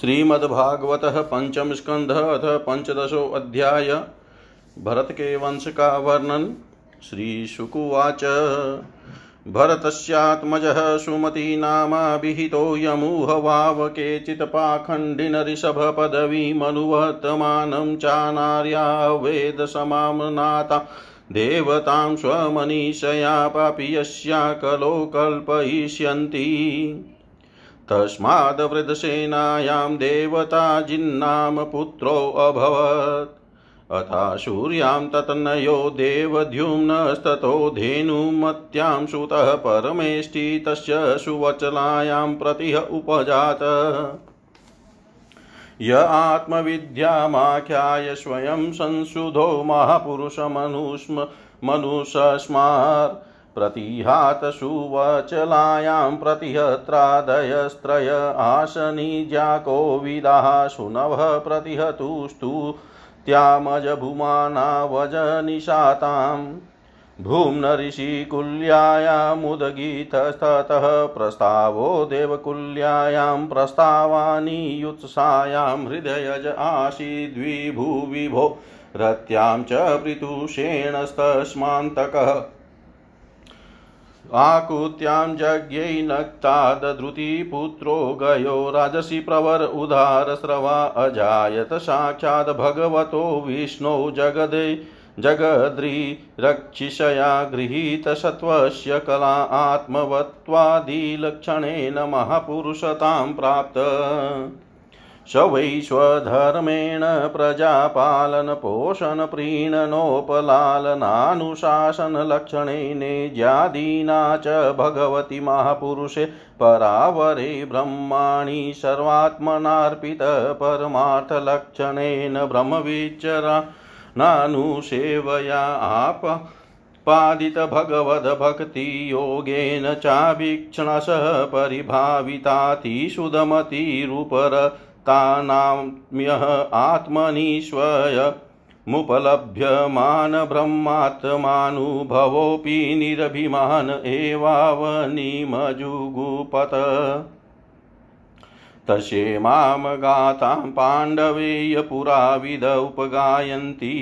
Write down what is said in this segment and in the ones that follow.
श्रीमद्भागवतः पंचम स्कंध अथ पंचदशो अध्याय। भरत के वंश का वर्णन श्रीशुकुवाच। भरतस्यात्मजः सुमती नामाभिहितो यमुहवाव केचित् पाखण्डिन ऋषभपदवीमनुवर्तमानं चानार्या वेदसमाम्नाता देवतां स्वमनीषया पापीयस्या कलो कल्पयिष्यन्ति। तस्माद्वृद्धसेनायां देवता जिन्नाम पुत्रोऽभवत् अथा सूर्यां ततनयो देवद्युम्नस्ततो धेनुमत्यां सुतः परमेष्टि तस्य सुवचलायां प्रतिह उपजात। य आत्मविद्यामाख्याय स्वयं संशुधो महापुरुषमनुष्म मनुषस्मार् प्रतिहातसुवचलायां प्रतिहत्रादयस्त्रय आशनिजाको विदाः शुनवः प्रतिहतुस्तु त्यामजभुमानावजनिशाताम् भूम्नऋषिकुल्यायामुदगीतस्ततः प्रस्तावो देवकुल्यायां प्रस्तावानियुत्सायां हृदयज आसीद्विभुविभो रत्यां च पृतुषेणस्तस्मान्तकः आकुत्यां जज्ञै नक्तादधृतिपुत्रो गयो राजसि प्रवर उदारस्रवा अजायत साक्षात् भगवतो विष्णौ जगदे जगद्रिरक्षिषया गृहीतसत्त्वस्य कला आत्मवत्वादिलक्षणेन महापुरुषतां प्राप्त। स वै स्वधर्मेण प्रजापालनपोषणप्रीणनोपलालनानुशासनलक्षणेनेज्यादीना च भगवति महापुरुषे परावरे ब्रह्माणि सर्वात्मनार्पितपरमार्थलक्षणेन ब्रह्मविचरा नानुसेवया आप पादितभगवद्भक्तियोगेन चाभीक्षणसः परिभावितातिसुदमतिरुपर तानाम्यः आत्मनि मुपलभ्यमान ब्रह्मात्मानुभवोऽपि निरभिमान एवावनिमजुगुपत। तस्येमां गातां पाण्डवेयपुराविद उपगायन्ति।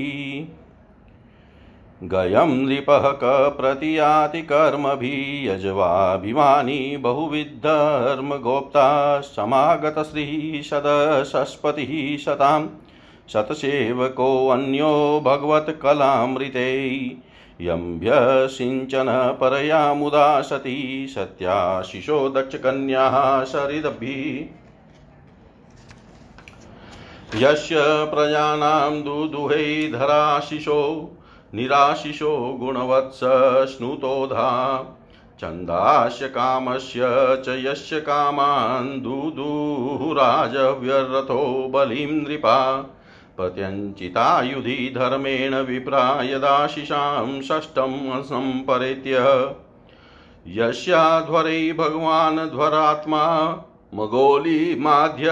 गयं नृपः कप्रतियाति कर्मभियजवाभिमानी बहुविद्धर्मगोप्ता समागतश्रीशदशस्पतिः शतां शतसेवकोऽन्यो भगवत्कलामृते यं व्यसिञ्चन परया मुदा सती सत्याशिषो दक्षकन्याः सरिदभिः यस्य प्रजानां दुदुहे धराशिषो निराशिषो गुणवत्स स्नुतोधा चन्दास्य कामस्य च यस्य कामान् दुदुराजव्यरथो बलिं नृपा। प्रत्यञ्चितायुधि धर्मेण विप्रा यदाशिषां षष्ठं सम्परेत्य यस्याध्वरै भगवान् ध्वरात्मा मगोली माध्य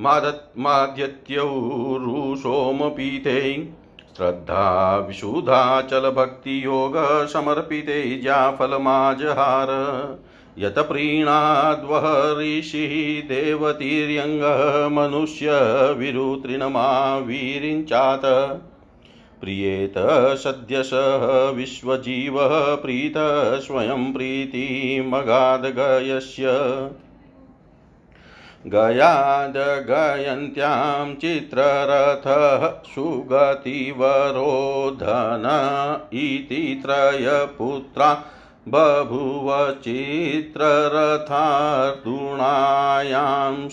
माध्यत्यौरुषोमपीते श्रद्धा विशुद्धाचलभक्तियोगसमर्पिते जाफलमाजहार यत प्रीणाद्वः ऋषिः देवतीर्यङ्गः मनुष्यविरुतृणमा वीरिञ्चात। प्रियेत सद्यशः विश्वजीवः प्रीतः स्वयं प्रीतिमगादगयस्य गयादगयन्त्यां चित्ररथः सुगतिवरोधन इति त्रयपुत्रा बभुव चित्ररथार्दुणायां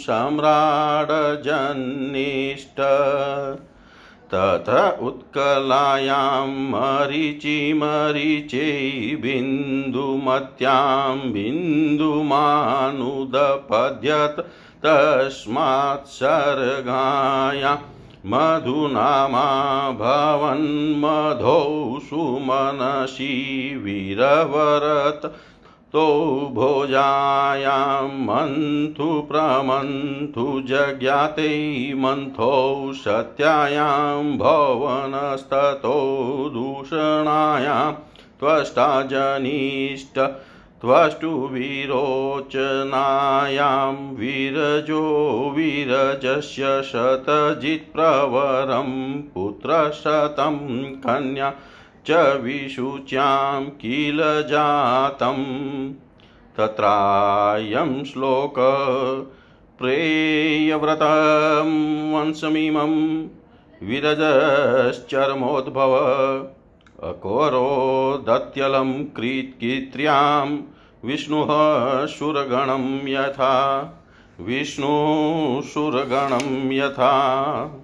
सम्राडजन्निष्ठ तथ उत्कलायां मरीचिमरीचे बिन्दुमत्यां बिन्दुमानुदपद्यत तस्मात् सर्गाया मधुनामा भवन्मधौ सुमनसि वीरवरत। तो भोजायां मन्थु प्रमन्थु जज्ञाते मन्थौ सत्यायां भवनस्ततो दूषणायां त्वष्टा जनिष्ठ त्वष्टुवीरोचनायां वीरजो वीरजस्य शतजित्प्रवरं पुत्रशतं कन्या च विशुच्यां किल जातं। तत्रायं श्लोक प्रेयव्रतं वंशमिमं विरजश्चरमोद्भव। अकोरोदत्यलं कृत्कित्र्यां विष्णुः सुरगणं यथा विष्णुसुरगणं यथा।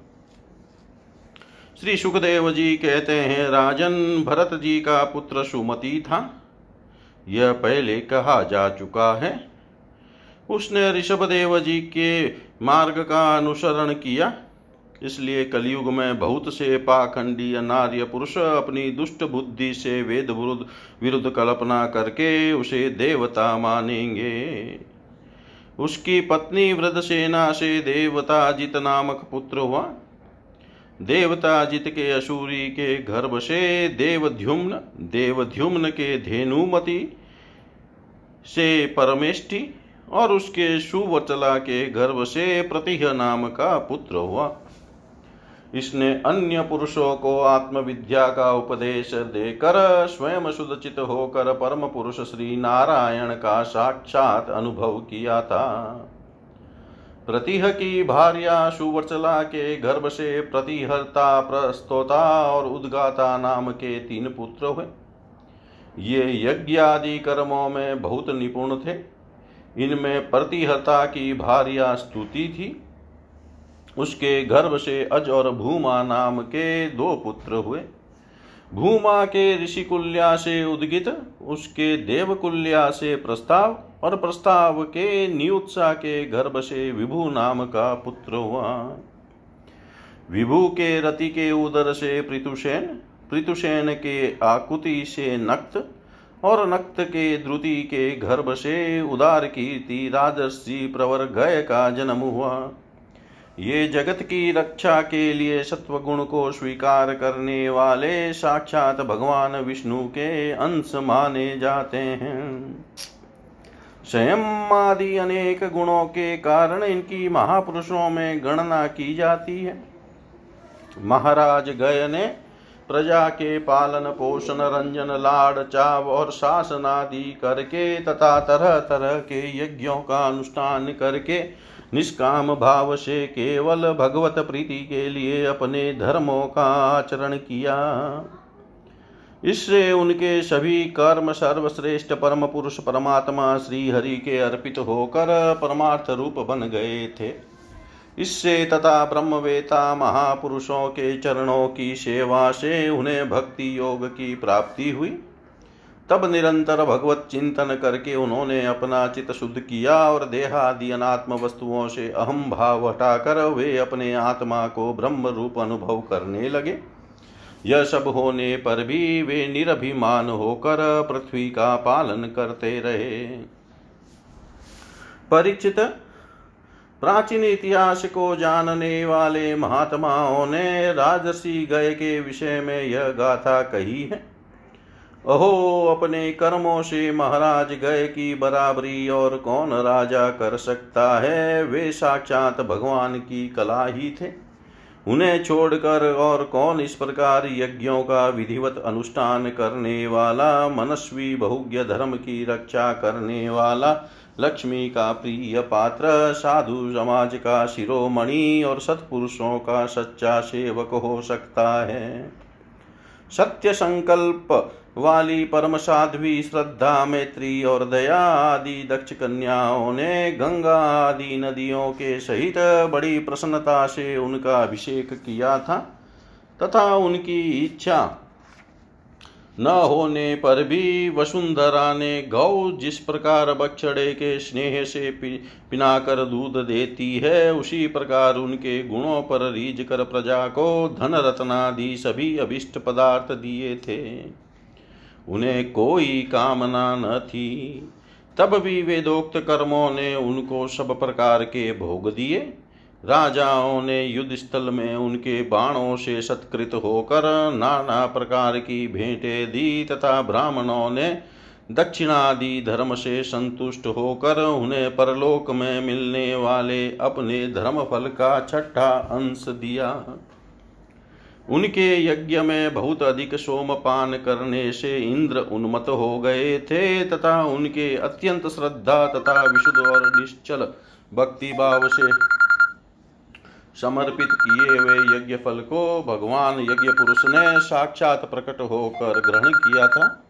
श्री सुखदेव जी कहते हैं, राजन भरत जी का पुत्र सुमति था। यह पहले कहा जा चुका है। उसने ऋषभ देव जी के मार्ग का अनुसरण किया। इसलिए कलयुग में बहुत से पाखंडी नार्य पुरुष अपनी दुष्ट बुद्धि से वेद विरुद्ध विरुद्ध कल्पना करके उसे देवता मानेंगे। उसकी पत्नी वृद्ध सेना से देवता जित नामक पुत्र हुआ। देवता जित के असूरी के गर्भ से देवध्युम्न देवध्युम्न के धेनुमति से परमेष्टि और उसके सुवचला के गर्भ से प्रतिह नाम का पुत्र हुआ। इसने अन्य पुरुषों को आत्मविद्या का उपदेश देकर स्वयं सुदचित होकर परम पुरुष श्री नारायण का साक्षात अनुभव किया था। प्रतिह की भार्या सुवचला के गर्भ से प्रतिहर्ता प्रस्तोता और उद्गाता नाम के तीन पुत्र हुए। ये यज्ञ आदि कर्मों में बहुत निपुण थे। इनमें प्रतिहता की भार्या स्तुति थी। उसके गर्भ से अज और भूमा नाम के दो पुत्र हुए। भूमा के ऋषिकुल्या से उद्गित, उसके देवकुल्या से प्रस्ताव और प्रस्ताव के नियुत्सा के गर्भ से विभु नाम का पुत्र हुआ। विभु के रति के उदर से पृथुसेन पृथुसेन के आकुति से नक्त और नक्त के द्रुति के गर्भ से उदार कीर्ति राजर्षि प्रवर गय का जन्म हुआ। ये जगत की रक्षा के लिए सत्व गुण को स्वीकार करने वाले साक्षात भगवान विष्णु के अंश माने जाते हैं। स्वयं आदि अनेक गुणों के कारण इनकी महापुरुषों में गणना की जाती है। महाराज गय ने प्रजा के पालन, पोषण, रंजन, लाड़, चाव और शासन आदि करके तथा तरह तरह के यज्ञों का अनुष्ठान करके निष्काम भाव से केवल भगवत प्रीति के लिए अपने धर्मों का आचरण किया। इससे उनके सभी कर्म सर्वश्रेष्ठ परम पुरुष परमात्मा श्री हरि के अर्पित होकर परमार्थ रूप बन गए थे। इससे तथा ब्रह्मवेता महापुरुषों के चरणों की सेवा से उन्हें भक्ति योग की प्राप्ति हुई। तब निरंतर भगवत चिंतन करके उन्होंने अपना चित शुद्ध किया और देहादि अनात्म वस्तुओं से अहम भाव हटाकर वे अपने आत्मा को ब्रह्म रूप अनुभव करने लगे। यह सब होने पर भी वे निरभिमान होकर पृथ्वी का पालन करते रहे। परिचित प्राचीन इतिहास को जानने वाले महात्माओं ने राजसी गय के विषय में यह गाथा कही है। अहो, अपने कर्मों से महाराज गए की बराबरी और कौन राजा कर सकता है? वे साक्षात भगवान की कला ही थे। उन्हें छोड़कर और कौन इस प्रकार यज्ञों का विधिवत अनुष्ठान करने वाला, मनस्वी बहुज्ञ धर्म की रक्षा करने वाला, लक्ष्मी का प्रिय पात्र, साधु समाज का शिरोमणि और सत्पुरुषों का सच्चा सेवक हो सकता है। सत्य संकल्प वाली परम साध्वी श्रद्धा, मैत्री और दया आदि दक्ष कन्याओं ने गंगा आदि नदियों के सहित बड़ी प्रसन्नता से उनका अभिषेक किया था तथा उनकी इच्छा न होने पर भी वसुंधरा ने गौ जिस प्रकार बक्षड़े के स्नेह से पिनाकर दूध देती है, उसी प्रकार उनके गुणों पर रीझ कर प्रजा को धन रत्नादि सभी अभिष्ट पदार्थ दिए थे। उन्हें कोई कामना न थी। तब भी वेदोक्त कर्मों ने उनको सब प्रकार के भोग दिए। राजाओं ने युद्ध स्थल में उनके बाणों से सत्कृत होकर नाना प्रकार की भेंटें दी तथा ब्राह्मणों ने दक्षिणादि धर्म से संतुष्ट होकर उन्हें परलोक में मिलने वाले अपने धर्म फल का छठा अंश दिया। उनके यज्ञ में बहुत अधिक सोम पान करने से इंद्र उन्मत हो गए थे, तथा उनके अत्यंत श्रद्धा तथा विशुद्ध और निश्चल भक्ति भाव से समर्पित किए हुए यज्ञ फल को भगवान यज्ञ पुरुष ने साक्षात प्रकट होकर ग्रहण किया था।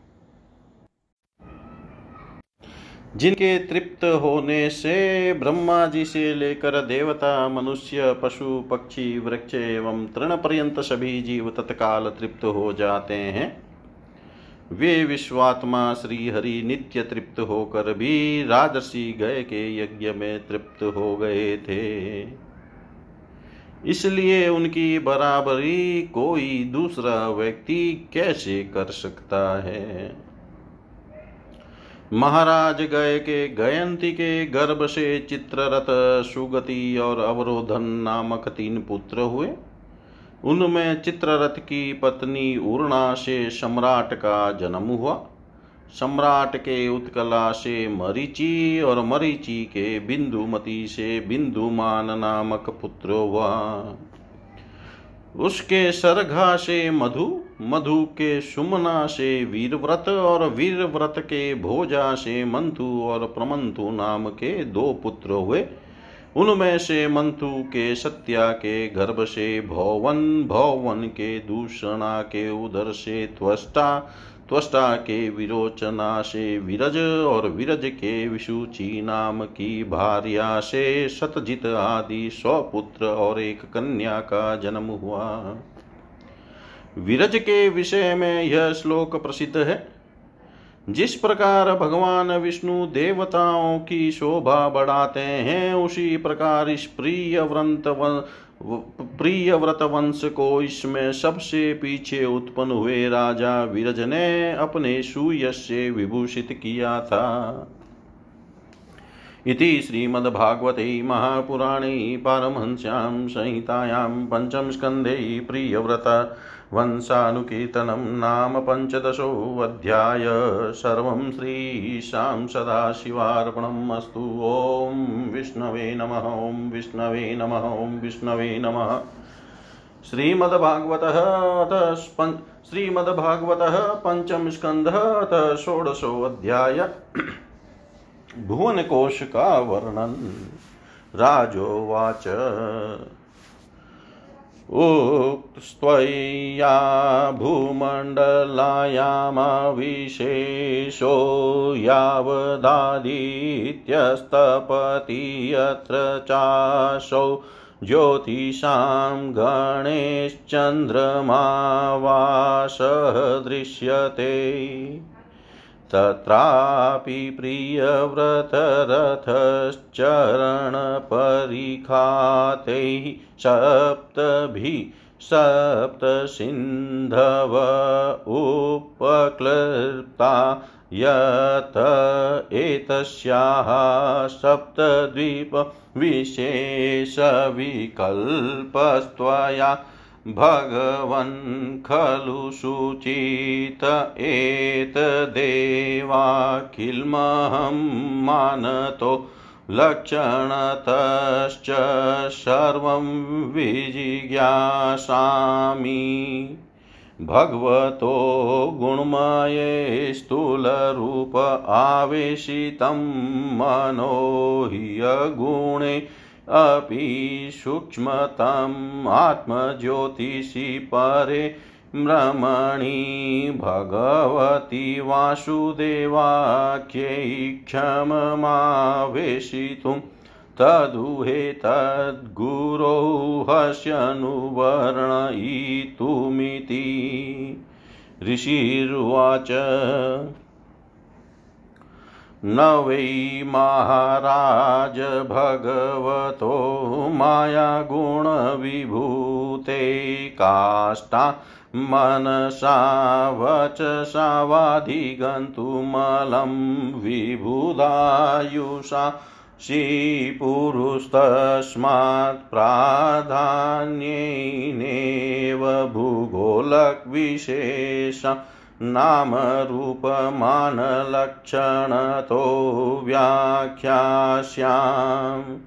जिनके तृप्त होने से ब्रह्मा जी से लेकर देवता, मनुष्य, पशु, पक्षी, वृक्ष एवं तृण पर्यंत सभी जीव तत्काल तृप्त हो जाते हैं। वे विश्वात्मा श्री हरि नित्य तृप्त होकर भी राजसी गय के यज्ञ में तृप्त हो गए थे। इसलिए उनकी बराबरी कोई दूसरा व्यक्ति कैसे कर सकता है? महाराज गए के गयंती के गर्भ से चित्ररथ सुगति और अवरोधन नामक तीन पुत्र हुए। उनमें चित्ररथ की पत्नी उर्णा से सम्राट का जन्म हुआ। सम्राट के उत्कला से मरीचि और मरीचि के बिंदुमती से बिंदुमान नामक पुत्र हुआ। उसके सरघा से मधु मधु के सुमना से वीरव्रत और वीरव्रत के भोजा से मंथु और प्रमंथु नाम के दो पुत्र हुए। उनमें से मंथु के सत्या के गर्भ से भौवन भौवन के दूषणा के उदर से त्वष्टा त्वष्टा के विरोचना से विरज और विरज के विशुचि नाम की भार्या से सतजित आदि स्वपुत्र और एक कन्या का जन्म हुआ। विरज के विषय में यह श्लोक प्रसिद्ध है। जिस प्रकार भगवान विष्णु देवताओं की शोभा बढ़ाते हैं, उसी प्रकार इस प्रिय व्रत प्रिय व्रत वंश को इसमें सबसे पीछे उत्पन्न हुए राजा विरज ने अपने सुयश से विभूषित किया था। इति श्रीमद्भागवते महापुराणे पारमहंस्यां संहितायां पञ्चमस्कन्धे प्रियव्रत वंशानुकीर्तनं नाम पञ्चदशोऽध्याय सर्वं श्रीशां सदाशिवार्पणम् अस्तु। ॐ विष्णवे नमः, ॐ विष्णवे नमः, ॐ विष्णवे नमः। श्रीमद्भागवतः अथ श्रीमद्भागवतः पञ्चम स्कन्धः अथ षोडशोऽध्याय। भुवनकोश राजोवाच। उक्त्वया भूमण्डलायामविशेषो यावदादित्यस्तपति यत्र चासौ ज्योतिषां गणेश्चन्द्रमावासः दृश्यते। तत्रापि प्रियव्रतरथश्चरणपरिखातैः सप्तभिः सप्तसिन्धव उपक्लृप्ता यत एतस्याः सप्तद्वीपविशेषविकल्पस्त्वया भगवन् खलु शुचित एतदेवाखिल्महं मानतो लक्षणतश्च सर्वं विजिज्ञासामि। भगवतो गुणमये स्थूलरूप आवेशितं मनो ह्यगुणे अपि सूक्ष्मतम् आत्मज्योतिषि परे रमणी भगवती वासुदेवाख्यै क्षममावेशितुं तदुहे तद्गुरो हस्यनुवर्णयितुमिति। ऋषिर्वाच न वै महाराज भगवतो मायागुणविभूते काष्ठा मनसा वचसा वाधिगन्तुमलं विबुधायुषा श्रीपुरुषतस्मात् प्राधान्येनेव भूगोलकविशेष नामरूपमानलक्षणतो व्याख्यास्याम्।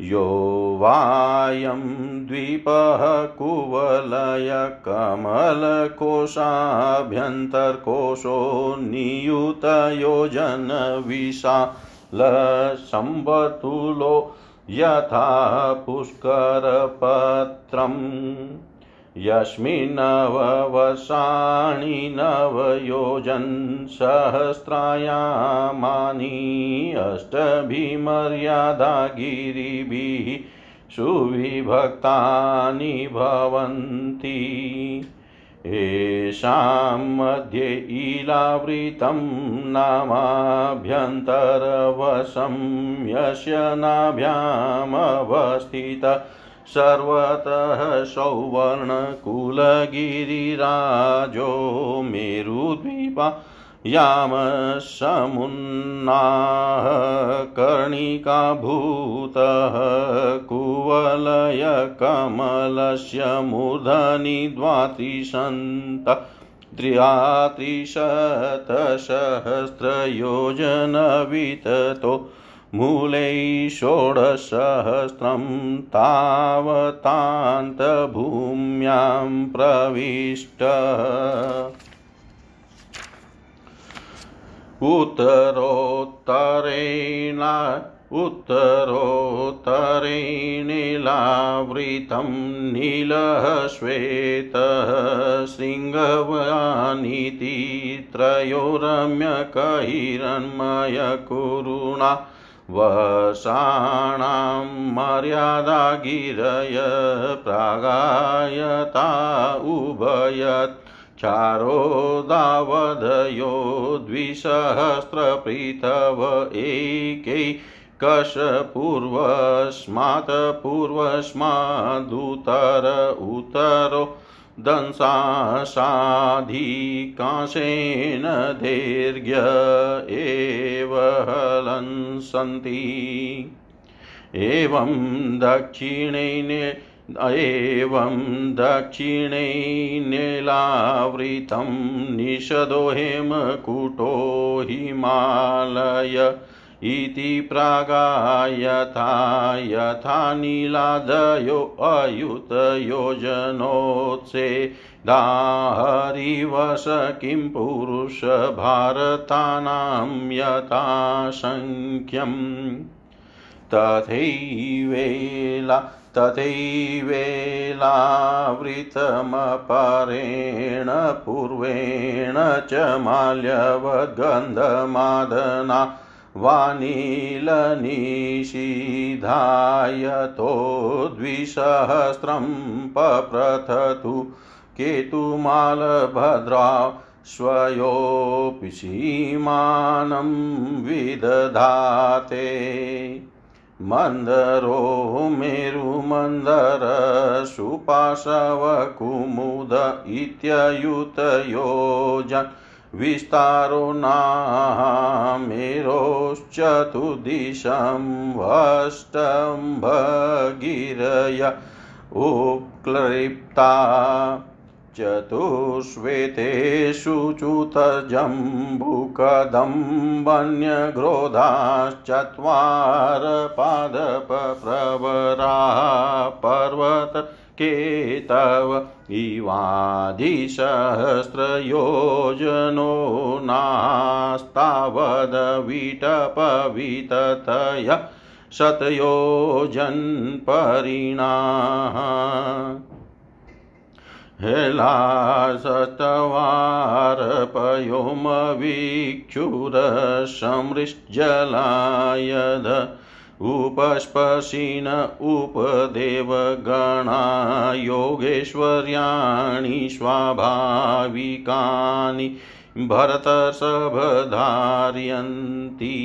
यो वायं द्वीपः कुवलयकमलकोशाभ्यन्तर्कोशो नियुतयोजनविशालसम्बतुलो यथा पुष्करपत्रम्। यस्मिन्नववसाणि नवयोजन् सहस्रायामानि अष्टभिमर्यादा गिरिभिः सुविभक्तानि भवन्ति। येषां मध्ये ईलावृतं नामाभ्यन्तरवशं यस्य नाभ्यामवस्थितः सर्वतः सौवर्णकुलगिरिराजो मेरुद्वीपा यामसमुन्नाः कर्णिकाभूतः कुवलयकमलस्य मूर्धनि द्वात्रिशन्त त्र्यात्रिशतसहस्रयोजनविततो मूलै षोडशसहस्रं तावतान्तभूम्यां प्रविष्ट। उत्तरोत्तरेण उत्तरोत्तरेणिलावृतं नीलः श्वेतः शृङ्गवानिति त्रयो रम्यकैरन्मयकुरुणा वसाणां मर्यादा गिरय प्रागायता उभयत्। चारोदावधयो द्विसहस्रपृथव एकै कशपूर्वस्मात् पूर्वस्मादुतर उतरो। दंसासाधिकाशेन दीर्घ्य एव हलन्सन्ति एवं दक्षिणेन एवं दक्षिणैर्निलावृतं निषदो हेमकुटो हिमालय इति प्रागायथा यथा नीलादयो अयुतयोजनोत्से। दाहरिवश किं पुरुषभारतानां यथासङ्ख्यम् तथैवेला तथैवेलावृतमपरेण पूर्वेण च माल्यवद्गन्धमादना। वानिलनिषिधायतो द्विसहस्रं पप्रथतु केतुमालभद्रा स्वयोऽपि सीमानं विदधाते। मन्दरो मेरुमन्दरसुपाशवकुमुद इत्ययुतयोजन् विस्तारो नामेरोश्चतुर्दिशं वष्टम्भगिरय उक्लृप्ता चतुष्वेतेषु च्युतजम्बुकदम्बन्यग्रोधाश्चत्वार पादपप्रवराः पर्वत केतव इवाधिसहस्रयोजनो नास्तावदविटपविततय शतयोजन्परिणाः हेलासत्वार्पयोमवीक्षुरसमृज्जलायद उपस्पशिन उपदेवगणा योगेश्वर्याणि स्वाभाविकानि भरतसभधारयन्ति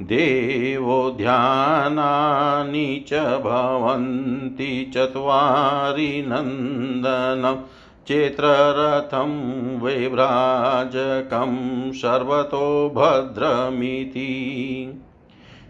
देवोद्यानानि च भवन्ति चत्वारि नन्दनं चेत्ररथं वैव्राजकं सर्वतो भद्रमिति।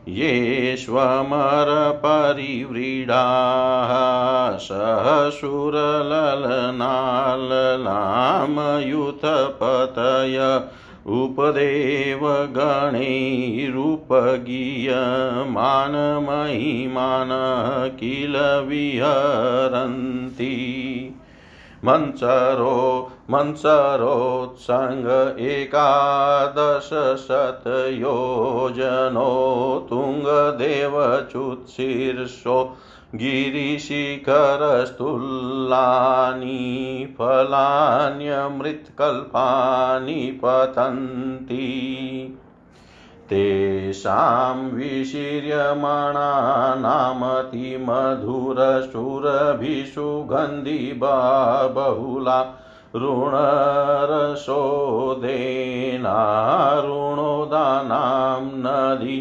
ये स्वमरपरिव्रीडाः सहसुरललनाललामयुतपतय उपदेवगणैरुपगीयमानमहिमानः किल विहरन्ति। मन्सरो मन्सरोत्सङ्ग एकादशशतयोजनो तुङ्गदेवच्युत्शीर्षो गिरिशिखरस्तुल्लानि फलान्यमृत्कल्पानि पतन्ति। तेषां विशीर्यमाणानामतिमधुरसुरभिषु गन्धिबा बहुला ऋणरसोदेनारुणोदानां नदी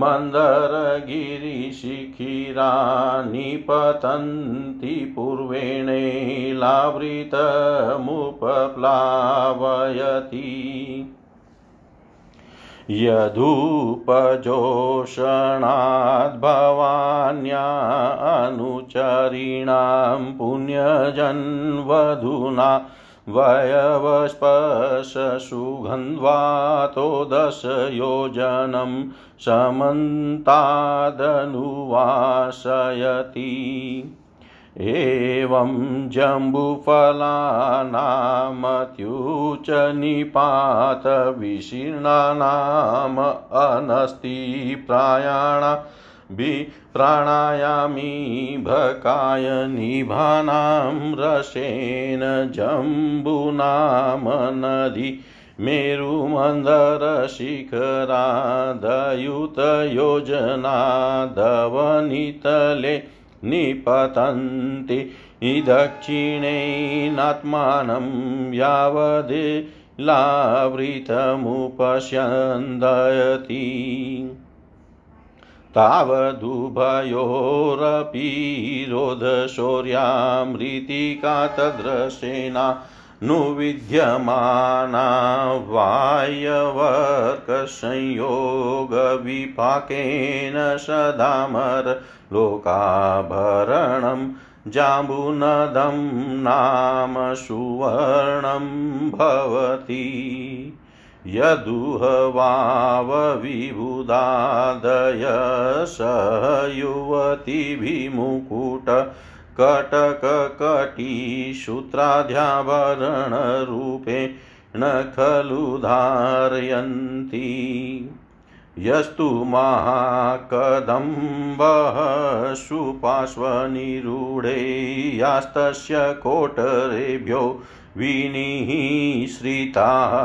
मन्दरगिरिशिखिरानि पतन्ति पूर्वेणेलावृतमुपप्लावयति यदुपजोषणाद्भवान्या अनुचरिणां पुण्यजन्वधुना वयवस्पशसुगन्ध्वातो दशयोजनं समन्तादनुवासयति। एवं जम्बुफलानामत्युच निपातविशीर्णानाम् अनस्ति प्रायाणा प्राणायामी भकाय निभानां रसेन जम्बूनाम नदी मेरुमन्दरशिखरादयुतयोजनादवनितले निपतन्ति दक्षिणेनात्मानं यावदेलावृतमुपश्यन्दयति तावदुभयोरपि रोधशौर्यामृतिका तद्रसेना नु विद्यमाना वायवर्कसंयोगविपाकेन सदामर लोकाभरणं जाम्बुनदं नाम सुवर्णं भवति। यदुहवावविबुधादय स युवतिभिमुकुट न खलु धारयन्ति। यस्तु महाकदम्बः सुपार्श्वनिरूढे यास्तस्य कोटरेभ्यो विनिःश्रिताः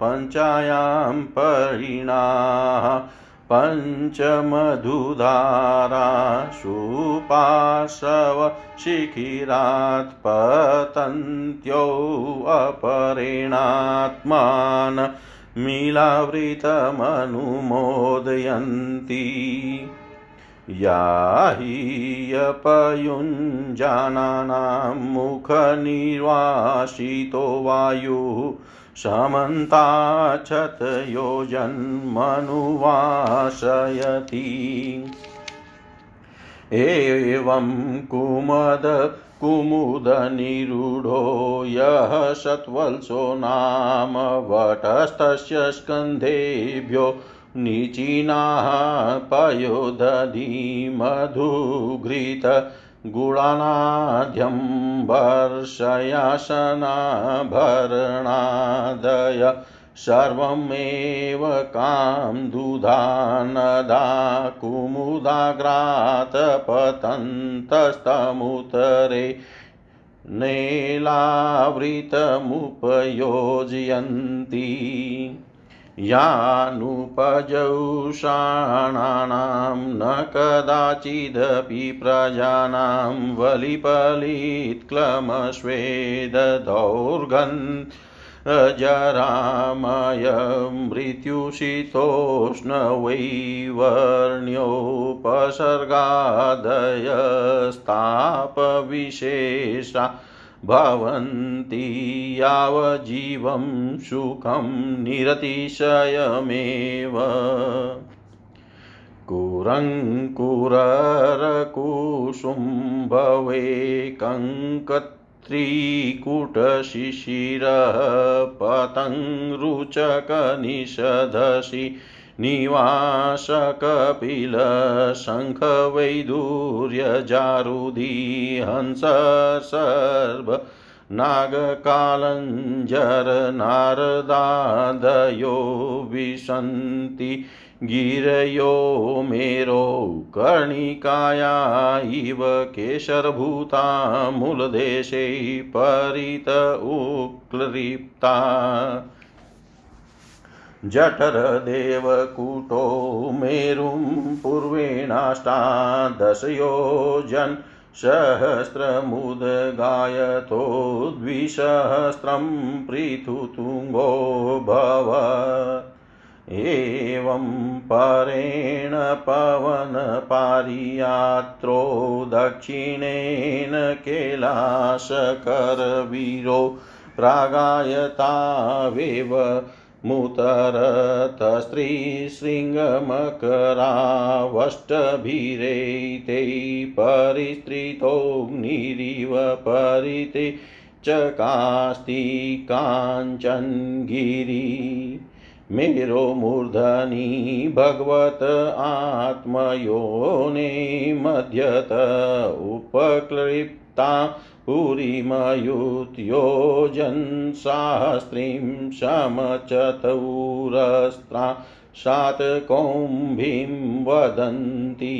पञ्चायां परिणाः पञ्चमधुधारा सुपाशव शिखिरात् पतन्त्योऽपरेणात्मान् मीलावृतमनुमोदयन्ति। या हि यपयुञ्जानानां मुखनिर्वासितो वायुः समन्ताच्छतयोजन्मनुवासयति एवं कुमद कुमुदनिरूढो यः सत्वल्सो नाम वटस्तस्य स्कन्धेभ्यो निचिनाः पयोदधि मधुघृत गुणानाद्यं वर्षयासनाभरणादय सर्वमेव कां दुधा नदा नेलावृतमुपयोजयन्ति। यानुपजाणानां न कदाचिदपि प्रजानां वलिपलित्क्लमश्वेदौर्घन् जरामय मृत्युशीतोष्णवैवर्ण्योपसर्गादयस्तापविशेषा। भवन्ति यावजीवं सुखं निरतिशयमेव। कुरङ्कुरकुसुम्भवे कङ्कत्रीकुटशिशिरः पतङ्रुचकनिषधसि निवासकपिलशङ्खवैदूर्यजारुदी हंस सर्व नागकालञ्जरनारदादयो विशन्ति गिरयो मेरो कर्णिकाया इव केशरभूता मूलदेशे परित उक्लृप्ता। जठरदेवकूटो मेरुं पूर्वेणाष्टादशयोजन् सहस्रमुदगायतो द्विसहस्रं पृथुतुङ्गो भव। एवं परेण पवनपारियात्रो दक्षिणेन कैलासकरवीरो प्रागायतावेव मुतरतस्त्रीशृङ्गमकरावष्टभिरेते परिस्त्रितोऽग्निरिव परिते चकास्ति काञ्चनगिरि। मेरो मूर्धनि भगवत आत्मयोने मध्यत उपक्लिप्ता पुरीमयुत्योजन्सास्त्रीं समचतुरस्त्रा शातकौम्भीं वदन्ति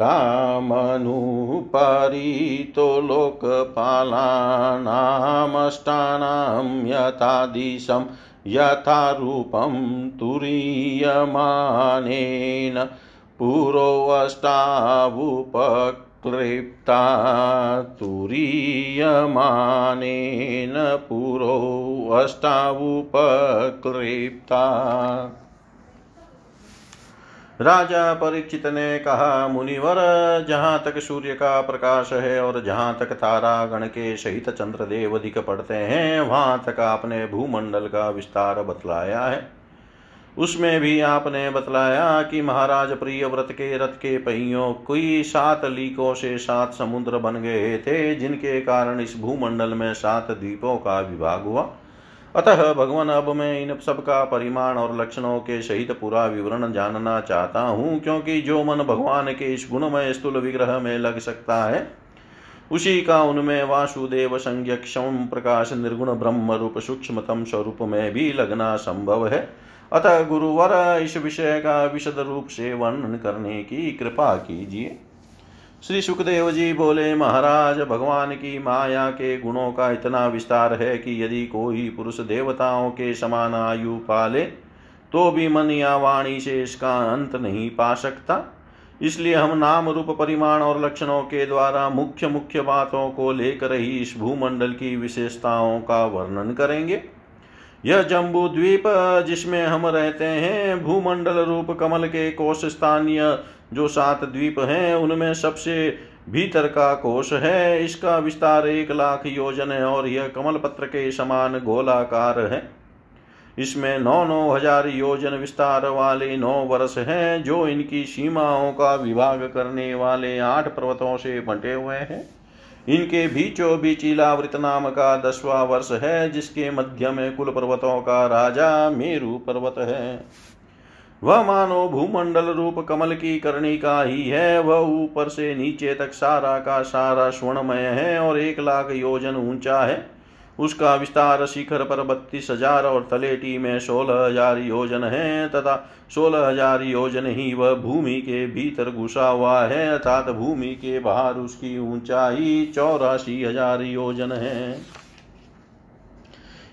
तामनुपरीतो लोकपालानामष्टानां यथादिशं यथा रूपं तुरीयमानेन पुरोऽष्टावुपक् क्लिप्ता तुरीयमानेन राजा परीक्षित ने कहा, मुनिवर, जहाँ तक सूर्य का प्रकाश है और जहाँ तक तारा गण के सहित चंद्रदेव अधिक पड़ते हैं, वहाँ तक आपने भूमंडल का विस्तार बतलाया है। उसमें भी आपने बतलाया कि महाराज प्रिय व्रत के रथ के पहियों कोई सात लीकों से सात समुद्र बन गए थे, जिनके कारण इस भूमंडल में सात द्वीपों का विभाग हुआ। अतः भगवान, अब मैं इन सब का परिमाण और लक्षणों के सहित पूरा विवरण जानना चाहता हूँ, क्योंकि जो मन भगवान के इस गुणमय स्थूल विग्रह में लग सकता है, उसी का उनमें वासुदेव संज्ञ क्षम प्रकाश निर्गुण ब्रह्म रूप सूक्ष्मतम स्वरूप में भी लगना संभव है। अतः गुरुवर इस विषय का विशद रूप से वर्णन करने की कृपा कीजिए। श्री सुखदेव जी बोले, महाराज, भगवान की माया के गुणों का इतना विस्तार है कि यदि कोई पुरुष देवताओं के समान आयु पाले तो भी मन या वाणी से इसका अंत नहीं पा सकता। इसलिए हम नाम रूप परिमाण और लक्षणों के द्वारा मुख्य मुख्य बातों को लेकर ही इस भूमंडल की विशेषताओं का वर्णन करेंगे। यह जम्बू द्वीप जिसमें हम रहते हैं, भूमंडल रूप कमल के कोश स्थानीय जो सात द्वीप हैं, उनमें सबसे भीतर का कोश है। इसका विस्तार एक लाख योजन है और यह कमल पत्र के समान गोलाकार है। इसमें नौ नौ हज़ार योजन विस्तार वाले नौ वर्ष हैं, जो इनकी सीमाओं का विभाग करने वाले आठ पर्वतों से बंटे हुए हैं। इनके बीचों बीच इलावृत नाम का दसवा वर्ष है, जिसके मध्य में कुल पर्वतों का राजा मेरु पर्वत है। वह मानो भूमंडल रूप कमल की करणी का ही है, वह ऊपर से नीचे तक सारा का सारा स्वर्णमय है और एक लाख योजन ऊँचा है। उसका विस्तार शिखर पर बत्तीस हज़ार और तलेटी में सोलह हज़ार योजन है, तथा सोलह हज़ार योजन ही वह भूमि के भीतर घुसा हुआ है, अर्थात भूमि के बाहर उसकी ऊंचाई चौरासी हज़ार योजन है।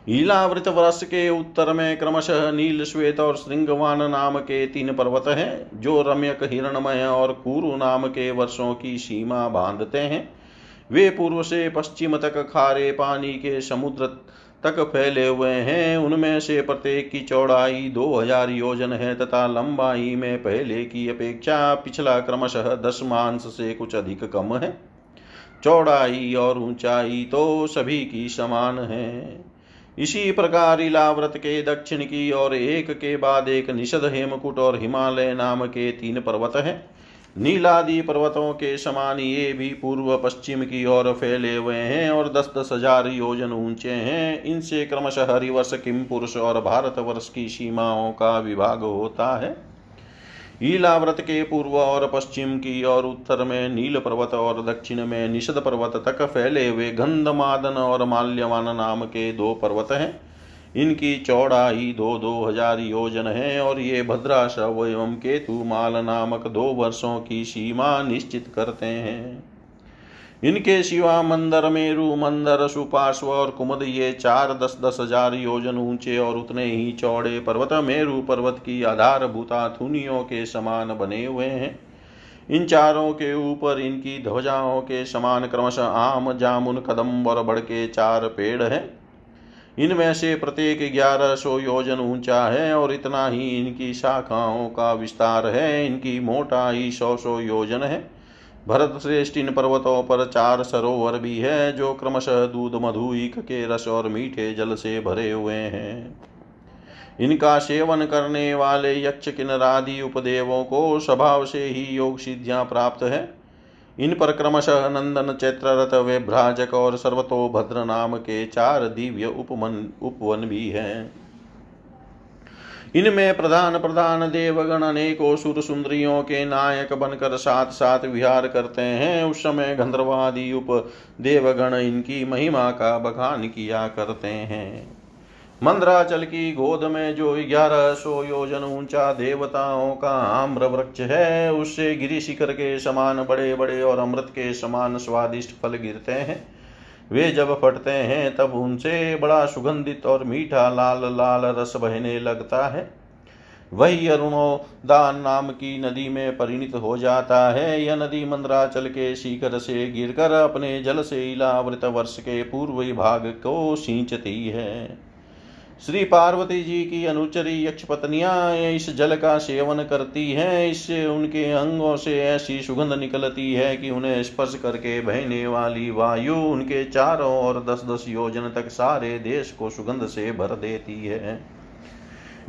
ईलावृत वर्ष के उत्तर में क्रमशः नील श्वेत और श्रृंगवान नाम के तीन पर्वत हैं, जो रम्यक हिरणमय और कुरु नाम के वर्षों की सीमा बांधते हैं। वे पूर्व से पश्चिम तक खारे पानी के समुद्र तक फैले हुए हैं। उनमें से प्रत्येक की चौड़ाई दो हज़ार योजन है तथा लंबाई में पहले की अपेक्षा पिछला क्रमशः दस मांस से कुछ अधिक कम है। चौड़ाई और ऊंचाई तो सभी की समान है। इसी प्रकार इलाव्रत के दक्षिण की और एक के बाद एक निषद हेमकुट और हिमालय नाम के तीन पर्वत हैं। नीलादि पर्वतों के समान ये भी पूर्व पश्चिम की ओर फैले हुए हैं और दस दस हज़ार योजन ऊँचे हैं। इनसे क्रमशः हरिवर्ष किम पुरुष और भारतवर्ष की सीमाओं का विभाग होता है। ईलाव्रत के पूर्व और पश्चिम की और उत्तर में नील पर्वत और दक्षिण में निषद पर्वत तक फैले हुए गंधमादन और माल्यवान नाम के दो पर्वत हैं। इनकी चौड़ाई दो दो हज़ार योजन है और ये भद्राशव एवं केतु माल नामक दो वर्षों की सीमा निश्चित करते हैं। इनके शिवा मंदर, मेरु मंदर, सुपार्श्व और कुमद, ये चार दस दस हज़ार योजन ऊँचे और उतने ही चौड़े पर्वत, मेरु पर्वत की आधारभूता थुनियों के समान बने हुए हैं। इन चारों के ऊपर इनकी ध्वजाओं के समान क्रमशः आम, जामुन कदम और बड़ के चार पेड़ हैं। इनमें से प्रत्येक ग्यारह सौ योजन ऊँचा है और इतना ही इनकी शाखाओं का विस्तार है। इनकी मोटाई सौ सौ योजन है। भरत श्रेष्ठ इन पर्वतों पर चार सरोवर भी है, जो क्रमशः दूध, मधु, ईख के रस और मीठे जल से भरे हुए हैं। इनका सेवन करने वाले यक्ष किन्नरादि उपदेवों को स्वभाव से ही योग सिद्धियाँ प्राप्त है। इन पर क्रमशः नंदन चैत्ररथ वे भ्राजक और सर्वतोभद्र नाम के चार दिव्य उपमन उपवन भी हैं। इनमें प्रधान प्रधान देवगण अनेकों सुर सुंदरियों के नायक बनकर साथ साथ विहार करते हैं। उस समय गंधर्वादि उप देवगण इनकी महिमा का बखान किया करते हैं। मंद्राचल की गोद में जो ग्यारह सौ योजन ऊँचा देवताओं का आम्र वृक्ष है, उससे गिरी शिखर के समान बड़े बड़े और अमृत के समान स्वादिष्ट फल गिरते हैं। वे जब फटते हैं, तब उनसे बड़ा सुगंधित और मीठा लाल लाल रस बहने लगता है। वही अरुणोदान नाम की नदी में परिणित हो जाता है। यह नदी मंद्राचल के शिखर से गिरकर अपने जल से इलावृत वर्ष के पूर्वी भाग को सींचती है। श्री पार्वती जी की अनुचरी यक्ष पत्नियाँ इस जल का सेवन करती हैं इससे उनके अंगों से ऐसी सुगंध निकलती है कि उन्हें स्पर्श करके बहने वाली वायु उनके चारों और दस दस योजन तक सारे देश को सुगंध से भर देती है।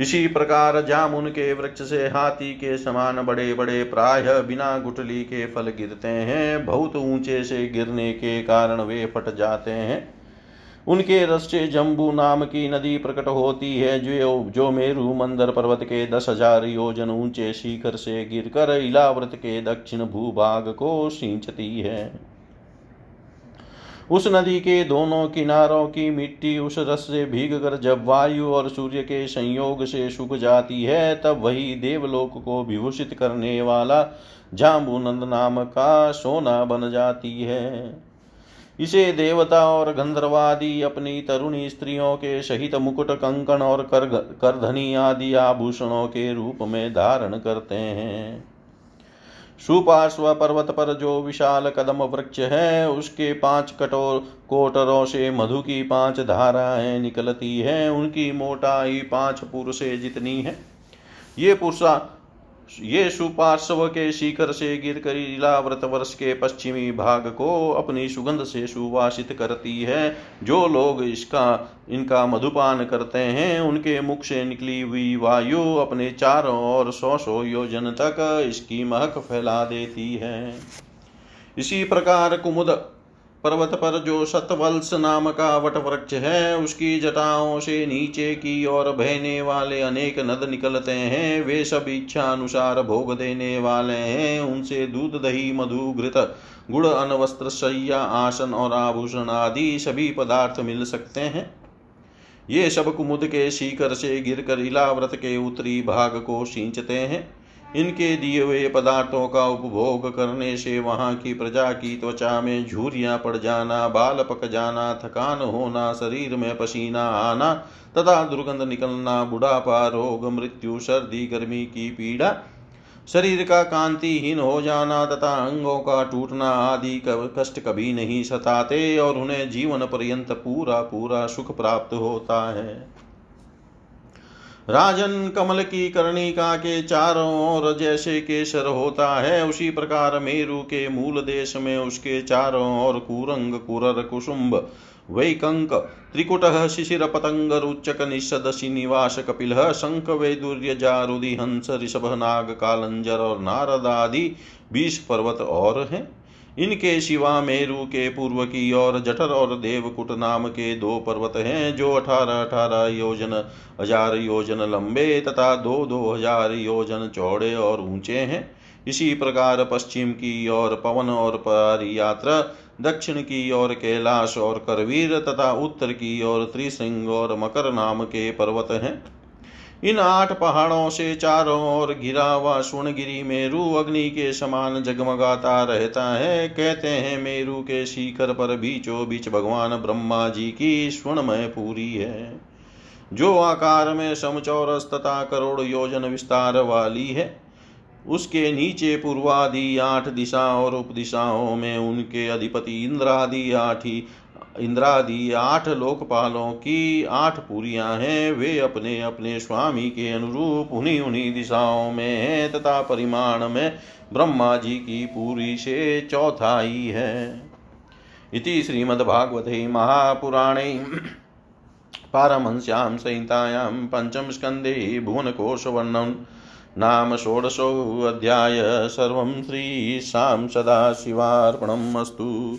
इसी प्रकार जामुन के वृक्ष से हाथी के समान बड़े बड़े प्राय बिना गुटली के फल गिरते हैं, बहुत ऊँचे से गिरने के कारण वे फट जाते हैं। उनके रस से जम्बू नाम की नदी प्रकट होती है, जो जो मेरु मंदर पर्वत के दस हज़ार योजन ऊँचे शिखर से गिरकर इलाव्रत के दक्षिण भूभाग को सींचती है। उस नदी के दोनों किनारों की मिट्टी उस रस से भीग कर जब वायु और सूर्य के संयोग से सूख जाती है, तब वही देवलोक को विभूषित करने वाला जाम्बूनंद नाम का सोना बन जाती है। इसे देवता और गंधर्वादि अपनी तरुणी स्त्रियों के सहित मुकुट, कंकण और कर करधनी आदि आभूषणों के रूप में धारण करते हैं। सुपार्श्व पर्वत पर जो विशाल कदम वृक्ष है, उसके पाँच कटोर, कोटरों से मधु की पाँच धाराएँ निकलती हैं। उनकी मोटाई पाँच पुरुषे जितनी है। ये पुरुषा ये सुपार्श्व के शिखर से गिर कर इलाव्रत वर्ष के पश्चिमी भाग को अपनी सुगंध से सुवासित करती है। जो लोग इसका, इनका मधुपान करते हैं, उनके मुख से निकली हुई वायु अपने चारों ओर सौ सौ योजन तक इसकी महक फैला देती है। इसी प्रकार कुमुद पर्वत पर जो सतवल्स नाम का वट वृक्ष है, उसकी जटाओं से नीचे की ओर बहने वाले अनेक नद निकलते हैं। वे सब इच्छा अनुसार भोग देने वाले हैं। उनसे दूध, दही, मधु, घृत, गुड़ अनवस्त्र शैया, आसन और आभूषण आदि सभी पदार्थ मिल सकते हैं। ये सब कुमुद के शिखर से गिरकर इलाव्रत के उत्तरी भाग को सींचते हैं। इनके दिए हुए पदार्थों का उपभोग करने से वहाँ की प्रजा की त्वचा में झूरियाँ पड़ जाना, बाल पक जाना, थकान होना, शरीर में पसीना आना, तथा दुर्गंध निकलना, बुढ़ापा, रोग, मृत्यु, सर्दी, गर्मी की पीड़ा, शरीर का कांतिहीन हो जाना, तथा अंगों का टूटना आदि कष्ट कभी नहीं सताते और उन्हें जीवन पर्यंत पूरा पूरा सुख प्राप्त होता है। राजन कमल की कर्णिका के चारों ओर जैसे केसर होता है, उसी प्रकार मेरु के मूल देश में उसके चारों ओर कुरंग, कुरर, कुसुम्ब, वैकंक, त्रिकुट, शिशिर, पतंग, रुचक निषदशी निवास कपिल, शंख, वैदुर्य, जारुदि, हंस, ऋषभ, नाग, कालंजर और नारद आदि बीस पर्वत और हैं। इनके शिवा मेरु के पूर्व की ओर जठर और देवकुट नाम के दो पर्वत हैं, जो अठारह अठारह योजन, हज़ार योजन लंबे तथा दो दो हज़ार योजन चौड़े और ऊँचे हैं। इसी प्रकार पश्चिम की ओर पवन और पारी यात्रा, दक्षिण की ओर कैलाश और करवीर तथा उत्तर की ओर त्रिसिंग और मकर नाम के पर्वत हैं। इन आठ पहाड़ों से चारों ओर घिरा हुआ स्वर्णगिरी मेरु अग्नि के समान जगमगाता रहता है। कहते हैं, मेरु के शिखर पर बीचों बीच भगवान ब्रह्मा जी की स्वर्णमय पूरी है। जो आकार में समचौरस तथा करोड़ योजन विस्तार वाली है, उसके नीचे पूर्वादि आठ दिशा और उपदिशाओं में उनके अधिपति इंद्रादि आठ ही इंद्रादि आठ लोकपालों की आठ पुरियाँ हैं। वे अपने अपने स्वामी के अनुरूप उन्हीं उन्हीं दिशाओं में हैं तथा परिमाण में ब्रह्मा जी की पूरी से चौथाई है। इति श्रीमद्भागवते महापुराणे पारमहंस्यां संहितायां पञ्चमस्कन्धे भुवनकोशवर्णन् नाम सर्वं श्रीशां सदाशिवार्पणम् अस्तु।